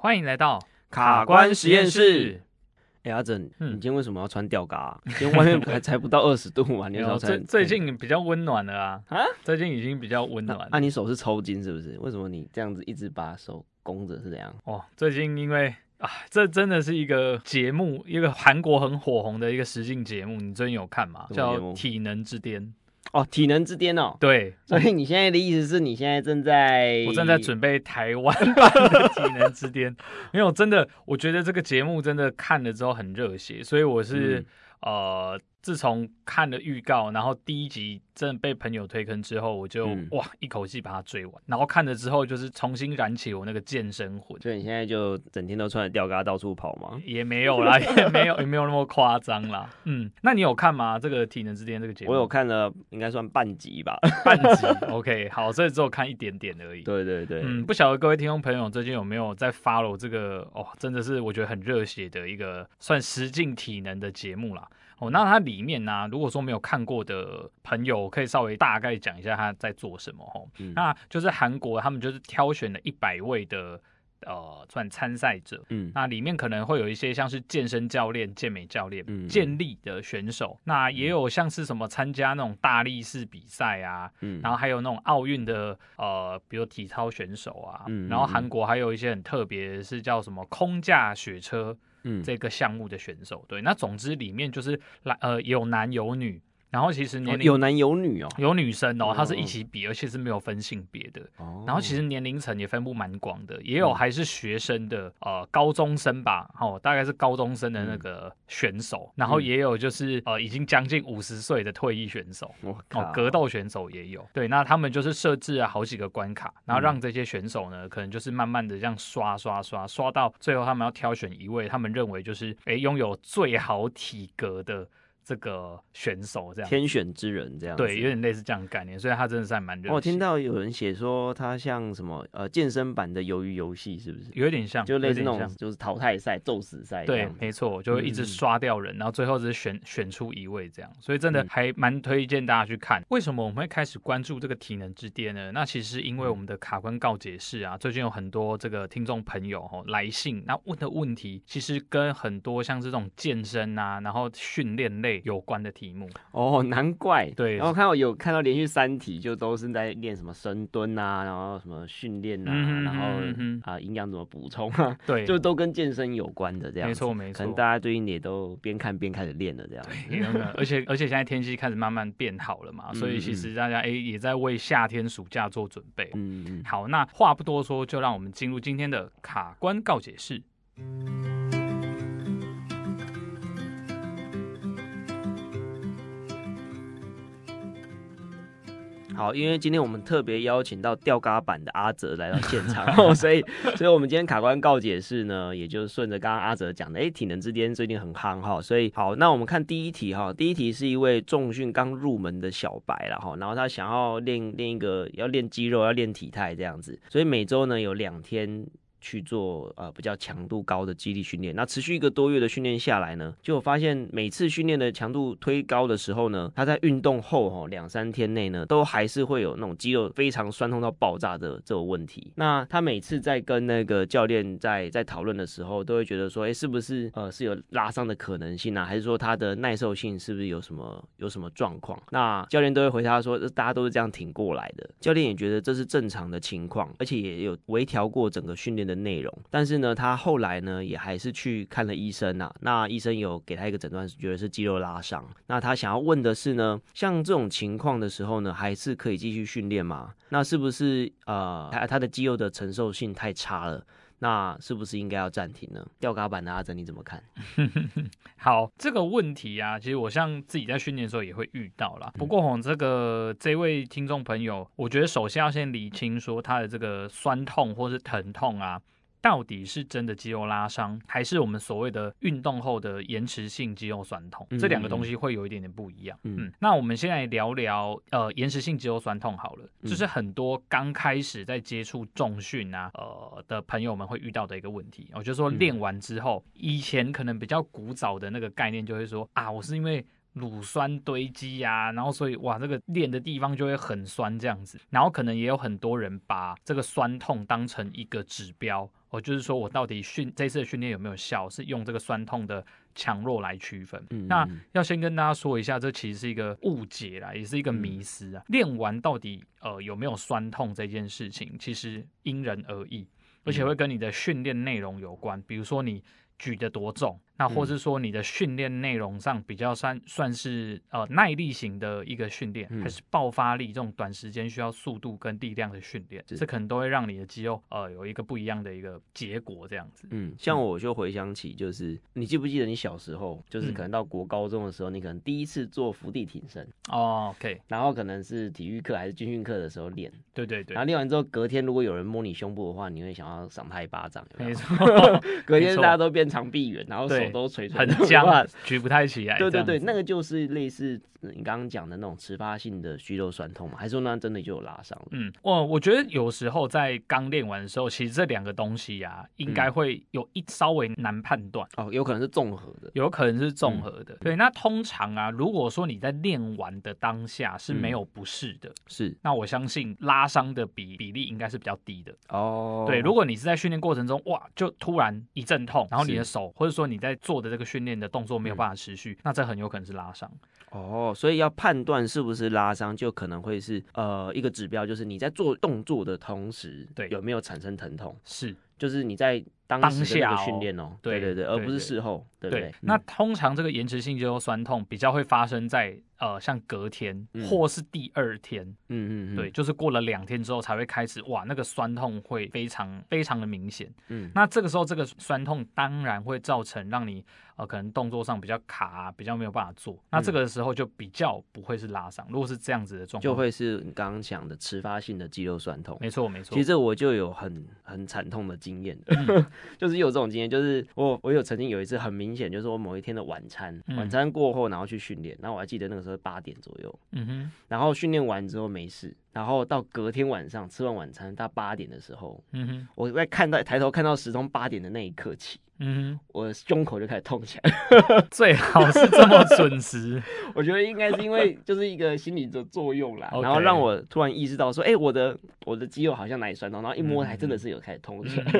欢迎来到卡关实验室。哎，阿珍，嗯你今天为什么要穿吊嘎、啊？今天外面才才不到二十度嘛，你要最穿？最近比较温暖了啊！啊，最近已经比较温暖了。那、啊、你手是抽筋是不是？为什么你这样子一直把手弓着是怎样？哦，最近因为啊，这真的是一个节目，一个韩国很火红的一个实境节目，你最近有看吗？叫《体能之巅》。哦，体能之巅哦，对，所以你现在的意思是你现在正在，我正在准备台湾版的体能之巅，没有真的，我觉得这个节目真的看了之后很热血，所以我是、嗯、呃。自从看了预告，然后第一集真的被朋友推坑之后，我就、嗯、哇一口气把它追完。然后看了之后，就是重新燃起我那个健身魂。所以你现在就整天都穿着吊嘎到处跑吗？也没有啦，也没有，也没有那么夸张啦。嗯，那你有看吗？这个体能之巅这个节目？我有看了，应该算半集吧。半集，OK，好，所以只有看一点点而已。对对对，嗯，不晓得各位听众朋友最近有没有在 follow 这个哦，真的是我觉得很热血的一个算实境体能的节目啦。哦，那它里面呢、啊，如果说没有看过的朋友，可以稍微大概讲一下他在做什么哦。嗯、那就是韩国他们就是挑选了一百位的呃算参赛者，嗯，那里面可能会有一些像是健身教练、健美教练、嗯、健力的选手，那也有像是什么参加那种大力士比赛啊，嗯，然后还有那种奥运的呃，比如体操选手啊，嗯，然后韩国还有一些很特别是叫什么空架雪车。嗯，这个项目的选手，对，那总之里面就是来呃有男有女，然后其实年龄、哦、有男有女哦，有女生哦，他是一起比，而且是没有分性别的。哦，然后其实年龄层也分布蛮广的，也有还是学生的，呃，高中生吧，哦，大概是高中生的那个选手，然后也有就是呃已经将近五十岁的退役选手，哦，格斗选手也有。对，那他们就是设置了好几个关卡，然后让这些选手呢，可能就是慢慢的这样刷刷刷刷到最后，他们要挑选一位，他们认为就是哎拥有最好体格的。这个选手这样，天选之人这样，对，有点类似这样的概念，所以他真的是还蛮热。我听到有人写说他像什么呃健身版的鱿鱼游戏，是不是？有点像，就类似那种就是淘汰赛、咒死赛。对，没错，就会一直刷掉人，嗯、然后最后只是选选出一位这样，所以真的还蛮推荐大家去看。嗯、为什么我们会开始关注这个体能之巅呢？那其实因为我们的卡关告解室啊，最近有很多这个听众朋友哦来信，那问的问题其实跟很多像这种健身啊，然后训练类。有关的题目哦，难怪对。然后看到有看到连续三题，就都是在练什么深蹲啊，然后什么训练啊，嗯、然后啊营养怎么补充啊，对，就都跟健身有关的这样。没错没错，可能大家最近也都边看边开始练了这样。对，而且而且现在天气开始慢慢变好了嘛，嗯、所以其实大家哎也在为夏天暑假做准备。嗯嗯。好，那话不多说，就让我们进入今天的卡关告解室。好，因为今天我们特别邀请到吊嘎版的阿泽来到现场，所以，所以我们今天卡关告解室呢，也就是顺着刚刚阿泽讲的，哎，体能之巅最近很夯哈，所以好，那我们看第一题哈，第一题是一位重训刚入门的小白了哈，然后他想要练练一个，要练肌肉，要练体态这样子，所以每周呢有两天。去做呃比较强度高的肌力训练，那持续一个多月的训练下来呢，就发现每次训练的强度推高的时候呢，他在运动后哈两三天内呢，都还是会有那种肌肉非常酸痛到爆炸的这种问题。那他每次在跟那个教练在在讨论的时候，都会觉得说，哎，是不是呃是有拉伤的可能性啊？还是说他的耐受性是不是有什么有什么状况？那教练都会回答说，大家都是这样挺过来的。教练也觉得这是正常的情况，而且也有微调过整个训练的内容，但是呢，他后来呢也还是去看了医生呐。那医生有给他一个诊断，觉得是肌肉拉伤。那他想要问的是呢，像这种情况的时候呢，还是可以继续训练吗？那是不是呃，他他的肌肉的承受性太差了？那是不是应该要暂停呢？吊嘎板的阿泽你怎么看？好，这个问题啊，其实我像自己在训练的时候也会遇到啦。不过吼，这个这位听众朋友，我觉得首先要先理清说他的这个酸痛或是疼痛啊。到底是真的肌肉拉伤，还是我们所谓的运动后的延迟性肌肉酸痛？这两个东西会有一点点不一样。嗯，嗯，那我们现在聊聊呃延迟性肌肉酸痛好了，就是很多刚开始在接触重训啊呃的朋友们会遇到的一个问题。我就说练完之后，以前可能比较古早的那个概念就会说啊，我是因为乳酸堆积啊，然后所以哇，这个练的地方就会很酸这样子，然后可能也有很多人把这个酸痛当成一个指标，哦，就是说我到底训这次的训练有没有效，是用这个酸痛的强弱来区分。嗯，那要先跟大家说一下，这其实是一个误解啦，也是一个迷思啊。练完到底呃有没有酸痛这件事情，其实因人而异，而且会跟你的训练内容有关，比如说你。举得多重，那或是说你的训练内容上比较算算是呃耐力型的一个训练，还是爆发力这种短时间需要速度跟力量的训练，这可能都会让你的肌肉呃有一个不一样的一个结果这样子。嗯，像我就回想起，就是你记不记得你小时候，就是可能到国高中的时候，你可能第一次做伏地挺身哦，OK，然后可能是体育课还是军训课的时候练，对对对，然后练完之后隔天如果有人摸你胸部的话，你会想要赏他一巴掌，没错，隔天大家都变长臂猿，然后手都垂垂很僵，举不太起来。对对对，那个就是类似你刚刚讲的那种迟发性的肌肉酸痛嘛，还是说那真的就有拉伤？嗯，我我觉得有时候在刚练完的时候，其实这两个东西呀、啊，应该会有一稍微难判断、嗯、哦，有可能是综合的，有可能是综合的。嗯、对，那通常啊，如果说你在练完的当下是没有不适的，是、嗯，那我相信拉伤的比比例应该是比较低的哦。对，如果你是在训练过程中哇，就突然一阵痛，然后你的手或者说你在做的这个训练的动作没有办法持续，嗯、那这很有可能是拉伤。哦，所以要判断是不是拉伤，就可能会是呃一个指标，就是你在做动作的同时，对，有没有产生疼痛？是，就是你在。当下训练哦，对对对，而不是事后，对不对？那通常这个延迟性肌肉酸痛比较会发生在呃，像隔天或是第二天，嗯嗯对，就是过了两天之后才会开始，哇，那个酸痛会非常非常的明显。嗯，那这个时候这个酸痛当然会造成让你呃可能动作上比较卡，比较没有办法做。那这个时候就比较不会是拉伤，如果是这样子的状况，就会是你刚刚讲的迟发性的肌肉酸痛。没错没错，其实我就有很很惨痛的经验的。就是有这种经验，就是我我有曾经有一次很明显，就是我某一天的晚餐，嗯、晚餐过后然后去训练，然后我还记得那个时候八点左右，嗯哼，然后训练完之后没事，然后到隔天晚上吃完晚餐到八点的时候，嗯哼，我在看到抬头看到时钟八点的那一刻起。嗯哼，我的胸口就开始痛起来，最好是这么准时。我觉得应该是因为就是一个心理的作用啦 然后让我突然意识到说，哎、欸，我的我的肌肉好像哪里酸痛，然后一摸还真的是有开始痛起来，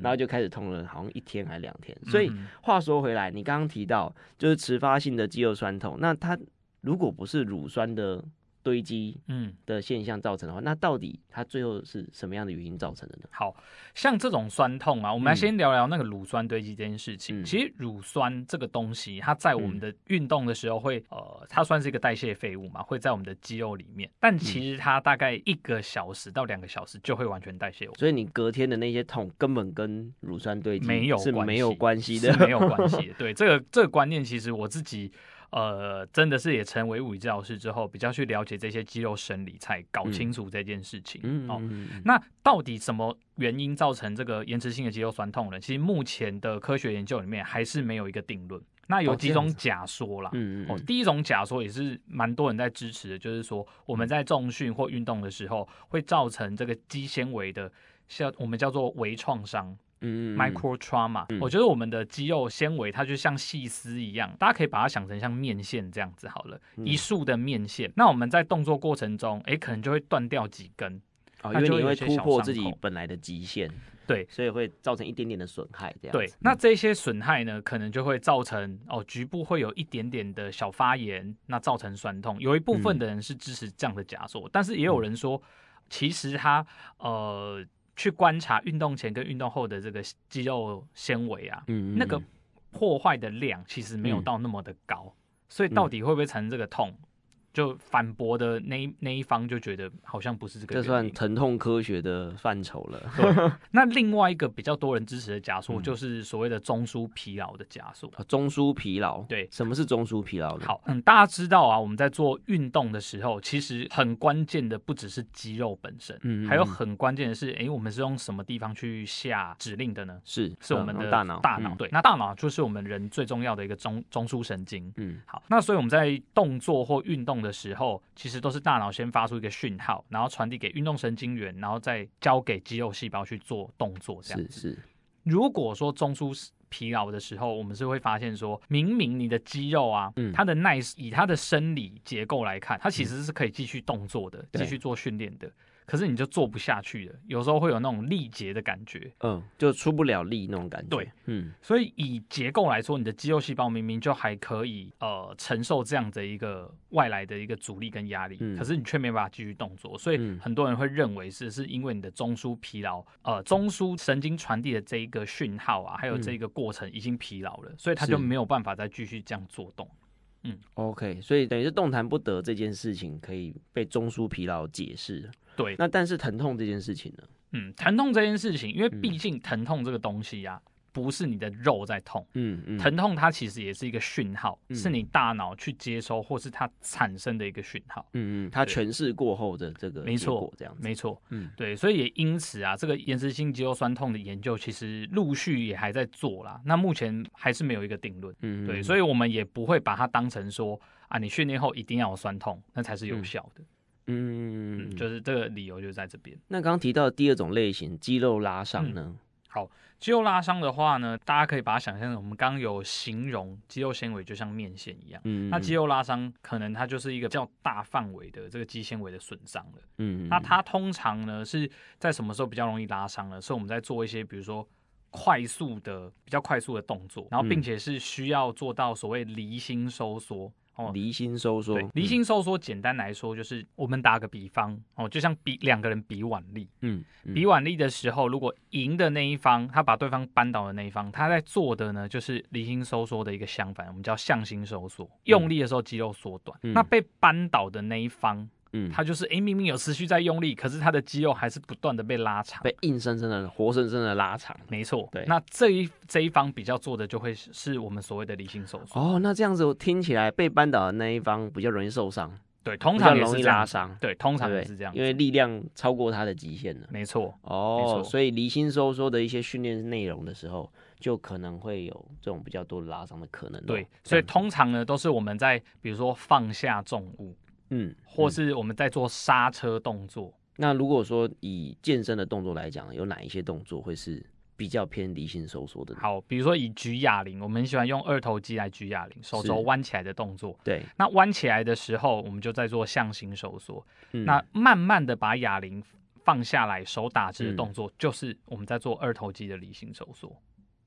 然后就开始痛了，好像一天还两天。所以话说回来，你刚刚提到就是迟发性的肌肉酸痛，那它如果不是乳酸的。堆积嗯的现象造成的话，嗯、那到底它最后是什么样的原因造成的呢？好像这种酸痛啊，我们来先聊聊那个乳酸堆积这件事情。嗯、其实乳酸这个东西，它在我们的运动的时候会、嗯、呃，它算是一个代谢废物嘛，会在我们的肌肉里面。但其实它大概一个小时到两个小时就会完全代谢。所以你隔天的那些痛根本跟乳酸堆积没有是没有关系的，是没有关系的。对这个这个观念，其实我自己。呃，真的是也成为物理治疗师之后，比较去了解这些肌肉生理，才搞清楚这件事情。嗯、哦，那到底什么原因造成这个延迟性的肌肉酸痛呢？其实目前的科学研究里面还是没有一个定论。那有几种假说啦。嗯嗯。哦，第一种假说也是蛮多人在支持的，就是说我们在重训或运动的时候，会造成这个肌纤维的，像我们叫做微创伤。嗯，micro trauma，嗯，我觉得我们的肌肉纤维它就像细丝一样，大家可以把它想成像面线这样子好了，嗯、一束的面线。那我们在动作过程中，哎、欸，可能就会断掉几根，哦，因为你会突破自己本来的极限，对，所以会造成一点点的损害，这样。对，那这些损害呢，可能就会造成哦，局部会有一点点的小发炎，那造成酸痛。有一部分的人是支持这样的假说，嗯、但是也有人说，其实它呃。去观察运动前跟运动后的这个肌肉纤维啊，嗯那个破坏的量其实没有到那么的高，嗯、所以到底会不会产生这个痛？就反驳的那一那一方就觉得好像不是这个，这算疼痛科学的范畴了。对，那另外一个比较多人支持的假 说，就是所谓的中枢疲劳的假说。嗯、中枢疲劳，对，什么是中枢疲劳呢？好，嗯，大家知道啊，我们在做运动的时候，其实很关键的不只是肌肉本身，嗯，嗯，还有很关键的是，哎、欸，我们是用什么地方去下指令的呢？是，是我们的大脑，大脑。对，那大脑就是我们人最重要的一个中中枢神经。嗯，好，那所以我们在动作或运动的时候，其实都是大脑先发出一个讯号，然后传递给运动神经元，然后再交给肌肉细胞去做动作。这样子。是是。如果说中枢疲劳的时候，我们是会发现说，明明你的肌肉啊，嗯、它的耐以它的生理结构来看，它其实是可以继续动作的，继、嗯、续做训练的。可是你就做不下去了，有时候会有那种力竭的感觉，嗯，就出不了力那种感觉。对，嗯，所以以结构来说，你的肌肉细胞明明就还可以呃承受这样的一个外来的一个阻力跟压力，嗯、可是你却没办法继续动作，所以很多人会认为是是因为你的中枢疲劳，呃，中枢神经传递的这一个讯号啊，还有这一个过程已经疲劳了，所以他就没有办法再继续这样做动。嗯，OK，所以等于是动弹不得这件事情可以被中枢疲劳解释。对，那但是疼痛这件事情呢？嗯，疼痛这件事情，因为毕竟疼痛这个东西呀、啊，不是你的肉在痛，嗯嗯，疼痛它其实也是一个讯号，嗯、是你大脑去接收或是它产生的一个讯号，嗯嗯，它诠释过后的这个没错，这样子，没错，嗯，对，所以也因此啊，这个延迟性肌肉酸痛的研究其实陆续也还在做啦，那目前还是没有一个定论，嗯，对，所以我们也不会把它当成说啊，你训练后一定要有酸痛，那才是有效的。嗯嗯，就是这个理由就在这边。那刚刚提到的第二种类型，肌肉拉伤呢？嗯、好，肌肉拉伤的话呢，大家可以把它想象成我们刚刚有形容肌肉纤维就像面线一样。嗯，那肌肉拉伤可能它就是一个较大范围的这个肌纤维的损伤了。嗯，那它通常呢是在什么时候比较容易拉伤呢？是我们在做一些比如说快速的、比较快速的动作，然后并且是需要做到所谓离心收缩。离心收缩，离心收缩，简单来说就是我们打个比方哦，就像比两个人比腕力，嗯，比腕力的时候，如果赢的那一方他把对方扳倒的那一方，他在做的呢就是离心收缩的一个相反，我们叫向心收缩，用力的时候肌肉缩短，那被扳倒的那一方。嗯，他就是哎、欸，明明有持续在用力，可是他的肌肉还是不断的被拉长，被硬生生的、活生生的拉长。没错，对。那这一这一方比较做的就会是我们所谓的离心收缩。哦，那这样子我听起来被扳倒的那一方比较容易受伤。对，通常也是容易拉伤。对，通常也是这样，因为力量超过他的极限了。没错。哦，所以离心收缩的一些训练内容的时候，就可能会有这种比较多拉伤的可能。对，所以通常呢，都是我们在比如说放下重物。嗯，或是我们在做刹车动作。嗯。那如果说以健身的动作来讲，有哪一些动作会是比较偏离心收缩的？好，比如说以举哑铃，我们很喜欢用二头肌来举哑铃，手肘弯起来的动作。对，那弯起来的时候，我们就在做向心收缩。嗯。那慢慢的把哑铃放下来，手打直的动作，就是我们在做二头肌的离心收缩。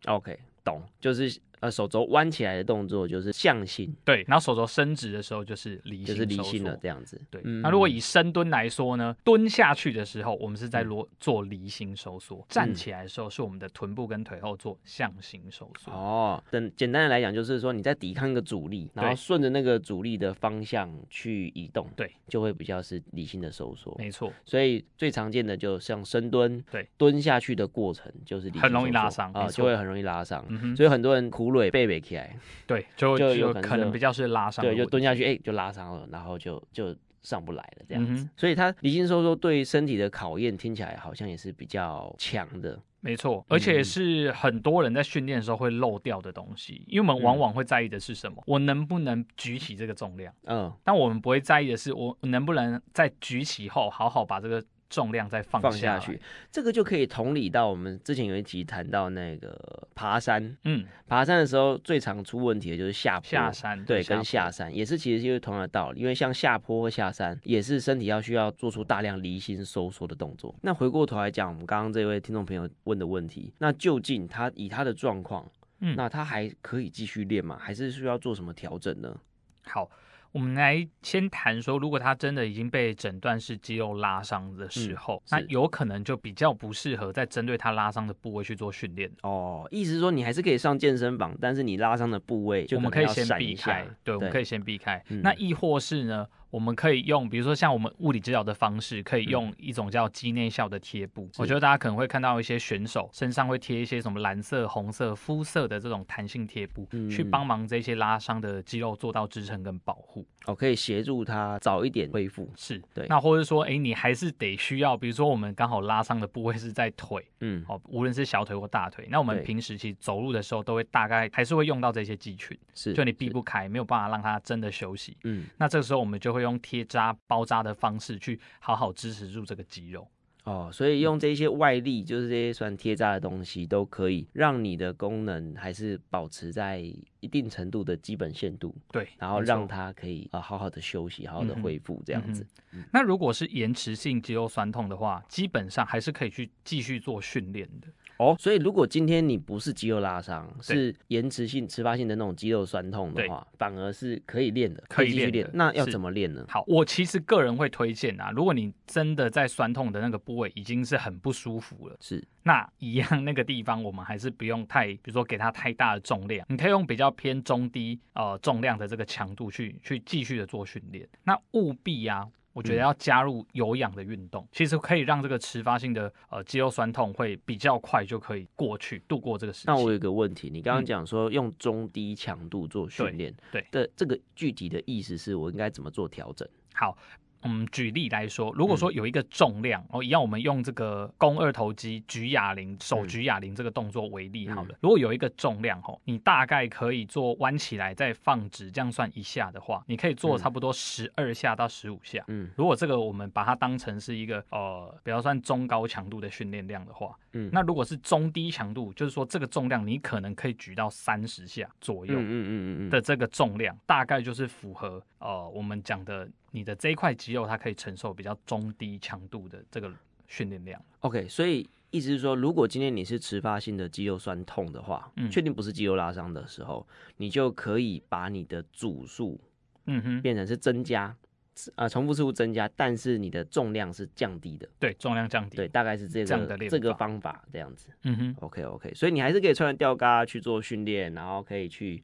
嗯。OK，懂，就是。呃，手肘弯起来的动作就是向心，对，然后手肘伸直的时候就是离心，就是离心了这样子。对，嗯、那如果以深蹲来说呢，蹲下去的时候，我们是在做做离心收缩；嗯、站起来的时候，是我们的臀部跟腿后做向心收缩。哦，等简单的来讲，就是说你在抵抗一个阻力，然后顺着那个阻力的方向去移动，对，就会比较是离心的收缩。没错，所以最常见的就像深蹲，对，蹲下去的过程就是很容易拉伤啊、呃，就会很容易拉伤、嗯。所以很多人苦垒背背起来。对，就就有可能比较是拉伤，对，就蹲下去，哎、欸，就拉伤了，然后就就上不来了这样子。嗯、所以他离心收缩对身体的考验听起来好像也是比较强的，没错，而且是很多人在训练的时候会漏掉的东西，因为我们往往会在意的是什么？嗯、我能不能举起这个重量？嗯，但我们不会在意的是我能不能在举起后好好把这个。重量再放下，放下去，这个就可以同理到我们之前有一集谈到那个爬山，嗯，爬山的时候最常出问题的就是下坡，下山，对，跟下山也是其实就是同样的道理，因为像下坡或下山也是身体要需要做出大量离心收缩的动作。那回过头来讲，我们刚刚这位听众朋友问的问题，那究竟他以他的状况，嗯，那他还可以继续练吗？还是需要做什么调整呢？好。我们来先谈说，如果他真的已经被诊断是肌肉拉伤的时候，嗯，那有可能就比较不适合再针对他拉伤的部位去做训练。哦，意思是说你还是可以上健身房，但是你拉伤的部位就，我们可以先避开。对，我们可以先避开。嗯，那亦或是呢？我们可以用，比如说像我们物理治疗的方式，可以用一种叫肌内效的贴布。我觉得大家可能会看到一些选手身上会贴一些什么蓝色、红色肤色的这种弹性贴布，去帮忙这些拉伤的肌肉做到支撑跟保护。哦，可以协助他早一点恢复。是对。那或者说，哎，你还是得需要，比如说我们刚好拉伤的部位是在腿，嗯，哦，无论是小腿或大腿，那我们平时其实走路的时候都会大概还是会用到这些肌群，是，就你避不开，没有办法让它真的休息。嗯，那这个时候我们就会用贴扎。包扎的方式去好好支持住这个肌肉哦，所以用这些外力，就是这些算贴扎的东西，都可以让你的功能还是保持在一定程度的基本限度。对，然后让它可以啊好好的休息，好好的恢复这样子。嗯嗯、那如果是延迟性肌肉酸痛的话，基本上还是可以去继续做训练的。哦，所以如果今天你不是肌肉拉伤，是延迟性、迟发性的那种肌肉酸痛的话，反而是可以练的，可以继续练。那要怎么练呢？好，我其实个人会推荐啊，如果你真的在酸痛的那个部位已经是很不舒服了，是那一样那个地方我们还是不用太，比如说给它太大的重量，你可以用比较偏中低呃重量的这个强度去去继续的做训练。那务必啊。我觉得要加入有氧的运动，嗯、其实可以让这个迟发性的呃肌肉酸痛会比较快就可以过去度过这个时期。那我有一个问题，你刚刚讲说用中低强度做训练，嗯，对的，这个具体的意思是我应该怎么做调整？好。嗯，举例来说，如果说有一个重量，嗯、哦，一样，我们用这个肱二头肌举哑铃，手举哑铃这个动作为例，好了，嗯、如果有一个重量，哦，你大概可以做弯起来再放直，这样算一下的话，你可以做差不多十二下到十五下。嗯，如果这个我们把它当成是一个呃，比较算中高强度的训练量的话，嗯，那如果是中低强度，就是说这个重量你可能可以举到三十下左右，嗯嗯嗯嗯。的这个重量，大概就是符合呃我们讲的。你的这一块肌肉，它可以承受比较中低强度的这个训练量。OK，所以意思是说，如果今天你是迟发性的肌肉酸痛的话，嗯，确定不是肌肉拉伤的时候，你就可以把你的组数，嗯哼，变成是增加，啊、呃，重复次数增加，但是你的重量是降低的。对，重量降低。对，大概是这个这，这个方法这样子。嗯哼，OK OK，所以你还是可以穿着吊嘎去做训练，然后可以去。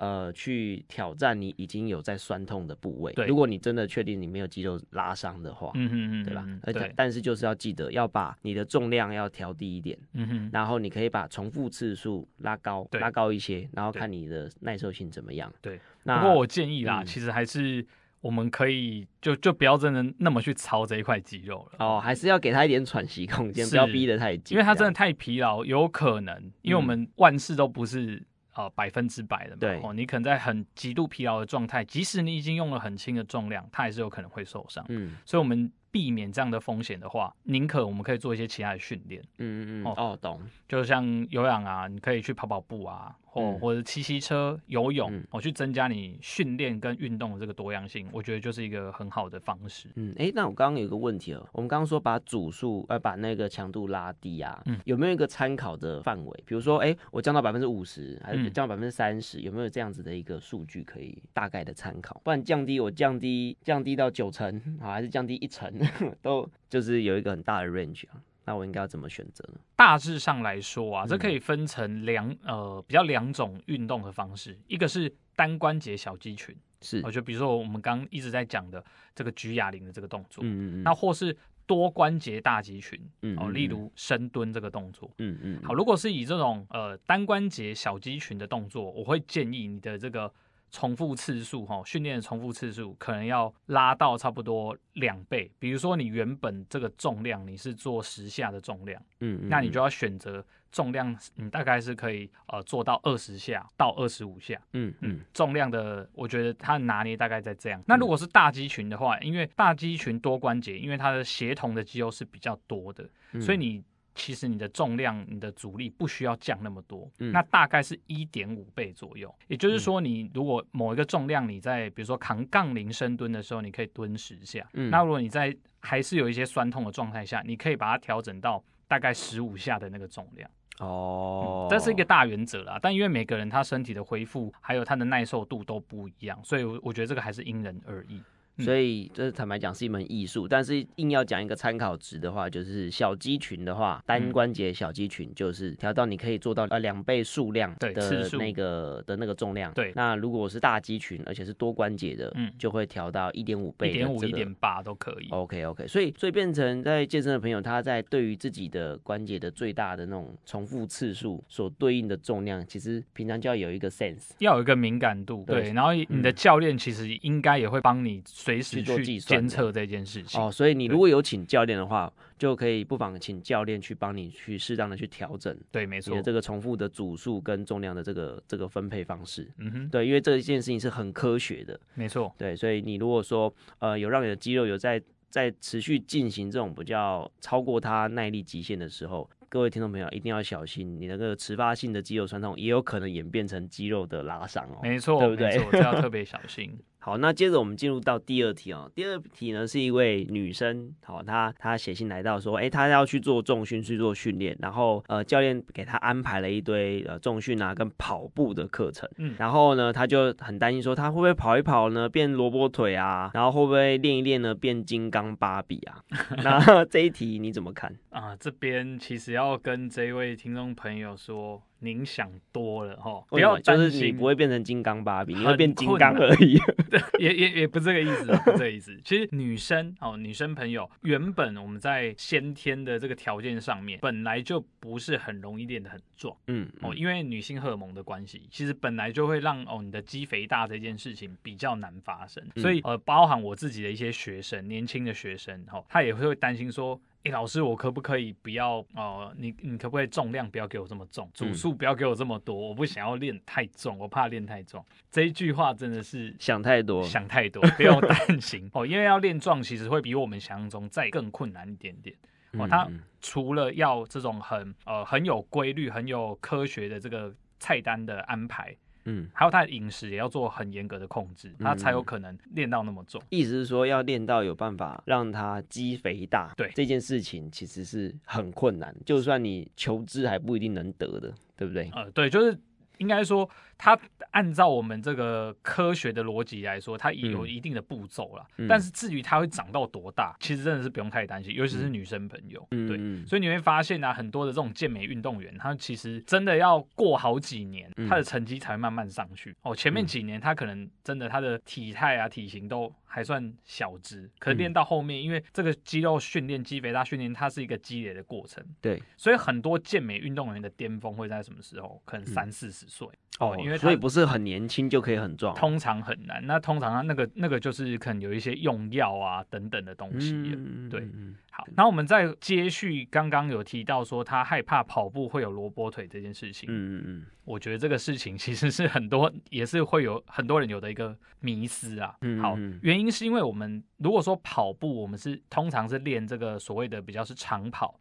呃，去挑战你已经有在酸痛的部位。对，如果你真的确定你没有肌肉拉伤的话，嗯嗯嗯，对吧？而且，但是就是要记得要把你的重量要调低一点，嗯哼，然后你可以把重复次数拉高，拉高一些，然后看你的耐受性怎么样。对，那不过我建议啦，其实还是我们可以就就不要真的那么去操这一块肌肉了。哦，还是要给他一点喘息空间，不要逼得太紧，因为他真的太疲劳，有可能，因为我们万事都不是。呃，百分之百的嘛，对哦，你可能在很极度疲劳的状态，即使你已经用了很轻的重量，它还是有可能会受伤。嗯，所以我们。避免这样的风险的话，宁可我们可以做一些其他的训练。嗯嗯嗯。哦哦，懂。就像有氧啊，你可以去跑跑步啊，或、嗯、或者骑骑车、游泳，我、嗯、去增加你训练跟运动的这个多样性，我觉得就是一个很好的方式。嗯，哎、欸，那我刚刚有个问题哦，我们刚刚说把组数呃把那个强度拉低啊，嗯、有没有一个参考的范围？比如说，哎、欸，我降到百分之五十，还是降到百分之三十，有没有这样子的一个数据可以大概的参考？不然降低我降低降低到九成啊，还是降低一成？都就是有一个很大的 range 啊，那我应该要怎么选择呢？大致上来说啊，这可以分成两呃比较两种运动的方式，一个是单关节小肌群，是，就比如说我们刚一直在讲的这个举哑铃的这个动作，嗯嗯嗯，那或是多关节大肌群，嗯，哦，例如深蹲这个动作，嗯嗯，好，如果是以这种呃单关节小肌群的动作，我会建议你的这个。重复次数哈，训练的重复次数可能要拉到差不多两倍。比如说你原本这个重量你是做十下的重量，嗯，嗯，那你就要选择重量，你大概是可以呃做到二十下到二十五下，嗯嗯，重量的我觉得它拿捏大概在这样。那如果是大肌群的话，因为大肌群多关节，因为它的协同的肌肉是比较多的，所以你。其实你的重量、你的阻力不需要降那么多，嗯、那大概是一点五倍左右。也就是说，你如果某一个重量你在比如说扛杠铃深蹲的时候，你可以蹲十下。嗯、那如果你在还是有一些酸痛的状态下，你可以把它调整到大概十五下的那个重量。哦、嗯，这是一个大原则啦。但因为每个人他身体的恢复还有他的耐受度都不一样，所以我觉得这个还是因人而异。所以这坦白讲是一门艺术，但是硬要讲一个参考值的话，就是小肌群的话，单关节小肌群就是调到你可以做到呃两倍数量的那个的那个重量。对，那如果是大肌群，而且是多关节的，嗯，就会调到一点五倍，一点五、一点八都可以。OK OK，所以所以变成在健身的朋友，他在对于自己的关节的最大的那种重复次数所对应的重量，其实平常就要有一个 sense，要有一个敏感度。对，然后你的教练其实应该也会帮你。随时做计算、监测这件事情哦，所以你如果有请教练的话，就可以不妨请教练去帮你去适当的去调整。对，没错，你的这个重复的组数跟重量的这个这个分配方式。嗯哼，对，因为这一件事情是很科学的。没错，对，所以你如果说呃有让你的肌肉有在在持续进行这种比较超过它耐力极限的时候，各位听众朋友一定要小心，你那个迟发性的肌肉酸痛也有可能演变成肌肉的拉伤哦。没错，对不对？这要特别 小心。好，那接着我们进入到第二题哦。第二题呢是一位女生，好，她她写信来到说，哎、欸，她要去做重训，去做训练，然后呃，教练给她安排了一堆呃重训啊跟跑步的课程，嗯，然后呢，她就很担心说，她会不会跑一跑呢变萝卜腿啊？然后会不会练一练呢变金刚芭比啊？那这一题你怎么看啊？这边其实要跟这位听众朋友说。您想多了哈，不要担心，你不会变成金刚芭比，你会变金刚而已。对，也也也不是这个意思，不是这个意思。其实女生哦，女生朋友，原本我们在先天的这个条件上面，本来就不是很容易练得很壮。嗯，嗯哦，因为女性荷尔蒙的关系，其实本来就会让哦你的肌肥大这件事情比较难发生。所以呃，包含我自己的一些学生，年轻的学生哈，他也会担心说。哎、欸，老师，我可不可以不要哦、呃？你你可不可以重量不要给我这么重，组数不要给我这么多？我不想要练太重，我怕练太重。这一句话真的是想太多，想太多，不用担心哦。因为要练壮，其实会比我们想象中再更困难一点点哦。它除了要这种很呃很有规律、很有科学的这个菜单的安排。嗯，还有他的饮食也要做很严格的控制，他才有可能练到那么重。意思是说，要练到有办法让他肌肥大，对这件事情其实是很困难，就算你求知还不一定能得的，对不对？呃，对，就是。应该说，它按照我们这个科学的逻辑来说，它也有一定的步骤了。嗯、但是至于它会长到多大，其实真的是不用太担心，尤其是女生朋友。嗯、对，嗯、所以你会发现啊，很多的这种健美运动员，他其实真的要过好几年，他的成绩才会慢慢上去。哦，前面几年他可能真的他的体态啊、体型都还算小只，可是练到后面，因为这个肌肉训练、肌肥大训练，它是一个积累的过程。对，所以很多健美运动员的巅峰会在什么时候？可能三四十。岁哦，因为所以不是很年轻就可以很壮，通常很难。那通常他那个那个就是可能有一些用药啊等等的东西。嗯、对，好，那我们再接续刚刚有提到说他害怕跑步会有萝卜腿这件事情。嗯嗯嗯，我觉得这个事情其实是很多也是会有很多人有的一个迷思啊。嗯，好，原因是因为我们如果说跑步，我们是通常是练这个所谓的比较是长跑，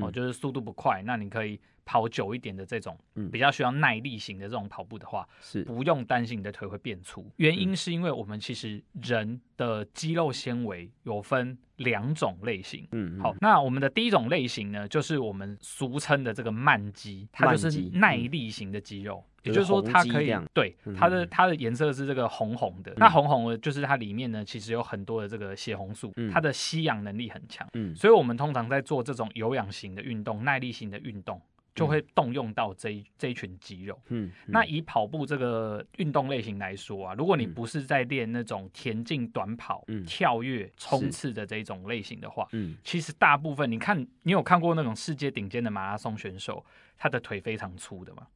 哦，就是速度不快，那你可以。跑久一点的这种，比较需要耐力型的这种跑步的话，是不用担心你的腿会变粗。原因是因为我们其实人的肌肉纤维有分两种类型。嗯，好，那我们的第一种类型呢，就是我们俗称的这个慢肌，它就是耐力型的肌肉，也就是说它可以对它的它的颜色是这个红红的，那红红的就是它里面呢其实有很多的这个血红素，它的吸氧能力很强。嗯，所以我们通常在做这种有氧型的运动、耐力型的运动。就会动用到这一这一群肌肉。嗯，那以跑步这个运动类型来说啊，如果你不是在练那种田径短跑、嗯、跳跃、冲刺的这种类型的话，嗯，其实大部分你看，你有看过那种世界顶尖的马拉松选手，他的腿非常粗的吗？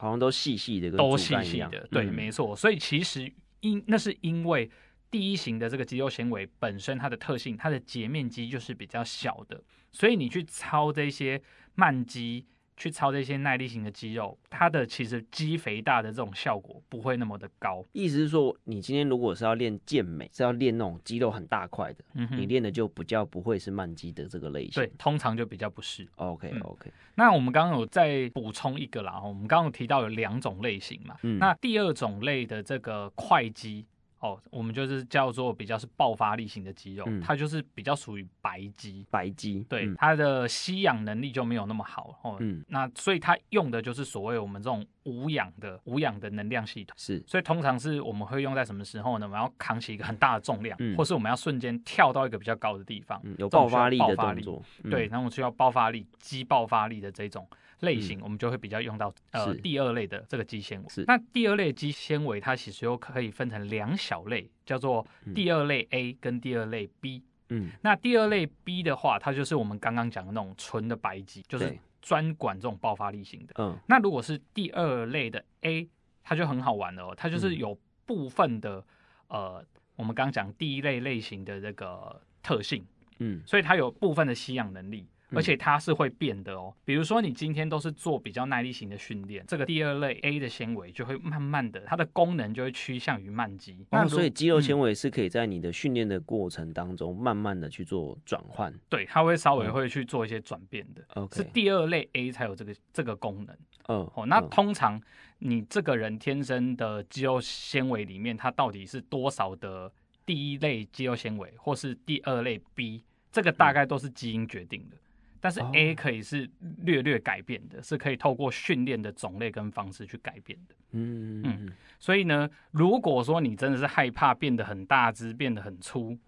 好像都细细的，都细细的。对，嗯、没错。所以其实因那是因为第一型的这个肌肉纤维本身它的特性，它的截面积就是比较小的，所以你去操这些。慢肌去操这些耐力型的肌肉，它的其实肌肥大的这种效果不会那么的高。意思是说，你今天如果是要练健美，是要练那种肌肉很大块的，嗯、你练的就比较不会是慢肌的这个类型。对，通常就比较不是。OK OK、嗯。那我们刚刚有再补充一个啦，我们刚刚有提到有两种类型嘛，嗯、那第二种类的这个快肌。哦，我们就是叫做比较是爆发力型的肌肉，嗯、它就是比较属于白肌。白肌，对，嗯、它的吸氧能力就没有那么好。哦，嗯，那所以它用的就是所谓我们这种无氧的无氧的能量系统。是，所以通常是我们会用在什么时候呢？我们要扛起一个很大的重量，嗯、或是我们要瞬间跳到一个比较高的地方，嗯、有爆发力的动作。嗯、对，然后需要爆发力、肌爆发力的这种。类型我们就会比较用到呃第二类的这个肌纤维。是。那第二类肌纤维它其实又可以分成两小类，叫做第二类 A 跟第二类 B。嗯。那第二类 B 的话，它就是我们刚刚讲的那种纯的白肌，就是专管这种爆发力型的。嗯。那如果是第二类的 A，它就很好玩了哦，它就是有部分的呃我们刚刚讲第一类类型的这个特性。嗯。所以它有部分的吸氧能力。而且它是会变的哦。比如说你今天都是做比较耐力型的训练，这个第二类 A 的纤维就会慢慢的，它的功能就会趋向于慢肌。那、哦、所以肌肉纤维是可以在你的训练的过程当中慢慢的去做转换。对，它会稍微会去做一些转变的。嗯、是第二类 A 才有这个这个功能。嗯，哦，那通常你这个人天生的肌肉纤维里面，它到底是多少的第一类肌肉纤维，或是第二类 B，这个大概都是基因决定的。嗯、但是 A 可以是略略改变的，哦、是可以透过训练的种类跟方式去改变的。嗯嗯，所以呢，如果说你真的是害怕变得很大只，变得很粗，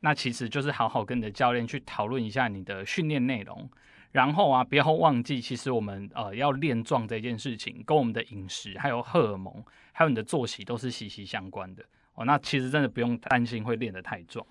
那其实就是好好跟你的教练去讨论一下你的训练内容。然后啊，不要忘记，其实我们呃要练壮这件事情，跟我们的饮食、还有荷尔蒙、还有你的作息都是息息相关的哦。那其实真的不用担心会练得太壮。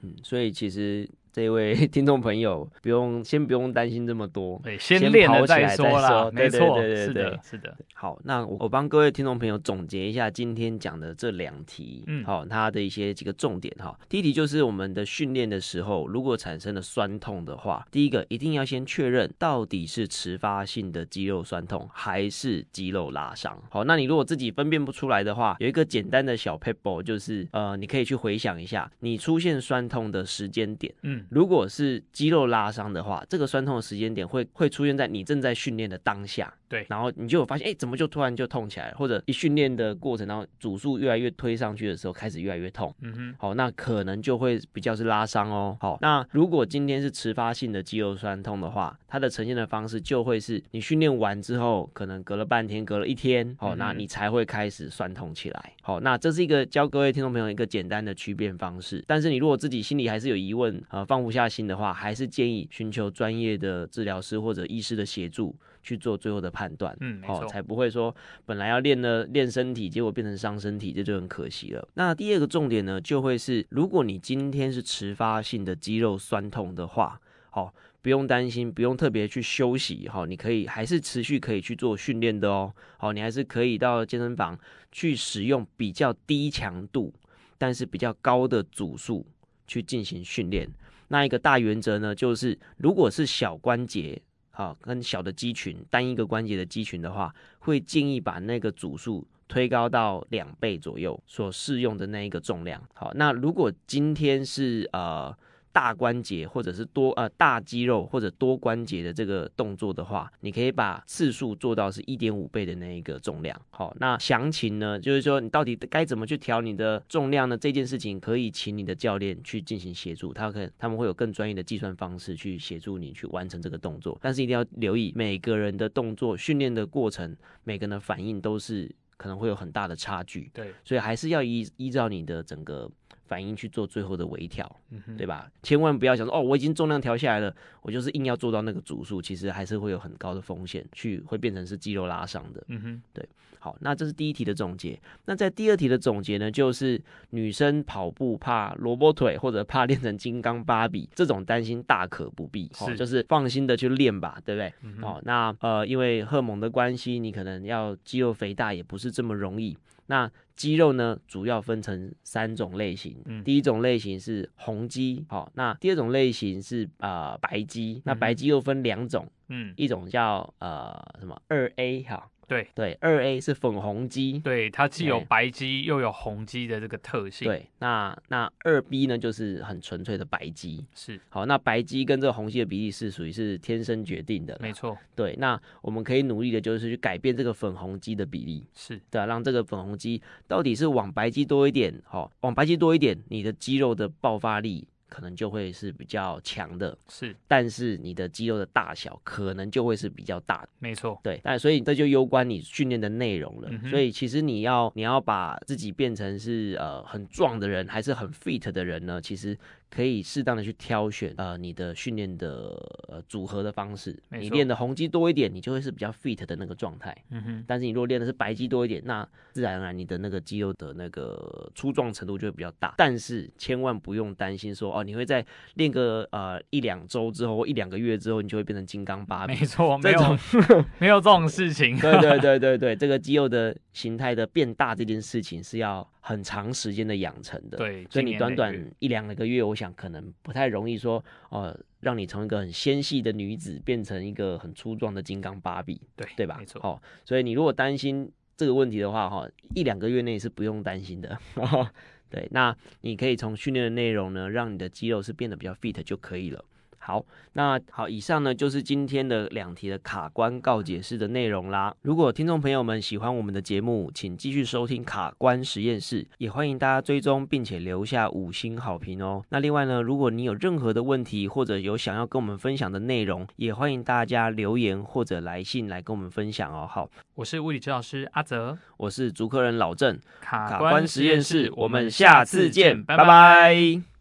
嗯，所以其实。这位 听众朋友，不用先不用担心这么多，对，先练了再说啦，没错，对对对，是的，是的。好，那我我帮各位听众朋友总结一下今天讲的这两题，嗯，好，它的一些几个重点哈。第一题就是我们的训练的时候，如果产生了酸痛的话，第一个一定要先确认到底是迟发性的肌肉酸痛还是肌肉拉伤。好，那你如果自己分辨不出来的话，有一个简单的小 paper，就是呃，你可以去回想一下你出现酸痛的时间点，嗯。如果是肌肉拉伤的话，这个酸痛的时间点会会出现在你正在训练的当下。对，然后你就有发现，哎，怎么就突然就痛起来了？或者一训练的过程当中，组数越来越推上去的时候，开始越来越痛。嗯哼，好，那可能就会比较是拉伤哦。好，那如果今天是迟发性的肌肉酸痛的话，它的呈现的方式就会是你训练完之后，可能隔了半天，隔了一天，好，那你才会开始酸痛起来。好，那这是一个教各位听众朋友一个简单的区辨方式。但是你如果自己心里还是有疑问，呃，放不下心的话，还是建议寻求专业的治疗师或者医师的协助。去做最后的判断，嗯，好，才不会说本来要练了练身体，结果变成伤身体，这就很可惜了。那第二个重点呢，就会是如果你今天是迟发性的肌肉酸痛的话，好，不用担心，不用特别去休息，好，你可以还是持续可以去做训练的哦，好，你还是可以到健身房去使用比较低强度，但是比较高的组数去进行训练。那一个大原则呢，就是如果是小关节。好，跟小的肌群，单一个关节的肌群的话，会建议把那个组数推高到两倍左右，所适用的那一个重量。好，那如果今天是呃。大关节或者是多呃大肌肉或者多关节的这个动作的话，你可以把次数做到是一点五倍的那一个重量。好，那详情呢，就是说你到底该怎么去调你的重量呢？这件事情可以请你的教练去进行协助，他可他们会有更专业的计算方式去协助你去完成这个动作。但是一定要留意每个人的动作训练的过程，每个人的反应都是可能会有很大的差距。对，所以还是要依依照你的整个。反应去做最后的微调，嗯，对吧？千万不要想说哦，我已经重量调下来了，我就是硬要做到那个组数，其实还是会有很高的风险，去会变成是肌肉拉伤的。嗯哼，对。好，那这是第一题的总结。那在第二题的总结呢，就是女生跑步怕萝卜腿或者怕练成金刚芭比，这种担心大可不必，是哦，就是放心的去练吧，对不对？嗯，哦，那呃，因为荷尔蒙的关系，你可能要肌肉肥大也不是这么容易。那肌肉呢，主要分成三种类型。嗯，第一种类型是红肌，好，那第二种类型是呃白肌。那白肌又分两种，嗯，一种叫呃什么二 A 哈。对对，二 A 是粉红肌，对，它既有白肌又有红肌的这个特性。对，那那二 B 呢，就是很纯粹的白肌。是，好，那白肌跟这个红肌的比例是属于是天生决定的。没错。对，那我们可以努力的就是去改变这个粉红肌的比例。是，对啊，让这个粉红肌到底是往白肌多一点，好，往白肌多一点，你的肌肉的爆发力。可能就会是比较强的，是，但是你的肌肉的大小可能就会是比较大的，没错，对，但所以这就攸关你训练的内容了。嗯、所以其实你要你要把自己变成是呃很壮的人，还是很 fit 的人呢？其实。可以适当的去挑选呃你的训练的呃组合的方式，你练的红肌多一点，你就会是比较 fit 的那个状态。嗯哼。但是你如果练的是白肌多一点，那自然而然你的那个肌肉的那个粗壮程度就会比较大。但是千万不用担心说哦，你会在练个呃一两周之后或一两个月之后，你就会变成金刚芭比。没错，没有 没有这种事情。对对对对对，这个肌肉的形态的变大这件事情是要。很长时间的养成的，对，所以你短短一两个月，我想可能不太容易说，呃，让你从一个很纤细的女子变成一个很粗壮的金刚芭比，对对吧？没错。好，所以你如果担心这个问题的话，哈，一两个月内是不用担心的。对，那你可以从训练的内容呢，让你的肌肉是变得比较 fit 就可以了。好，那好，以上呢就是今天的两题的卡关告解式的内容啦。如果听众朋友们喜欢我们的节目，请继续收听卡关实验室，也欢迎大家追踪并且留下五星好评哦。那另外呢，如果你有任何的问题或者有想要跟我们分享的内容，也欢迎大家留言或者来信来跟我们分享哦。好，我是物理治疗师阿泽，我是主科人老郑，卡关实验室，我们下次见，拜拜。拜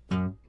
拜。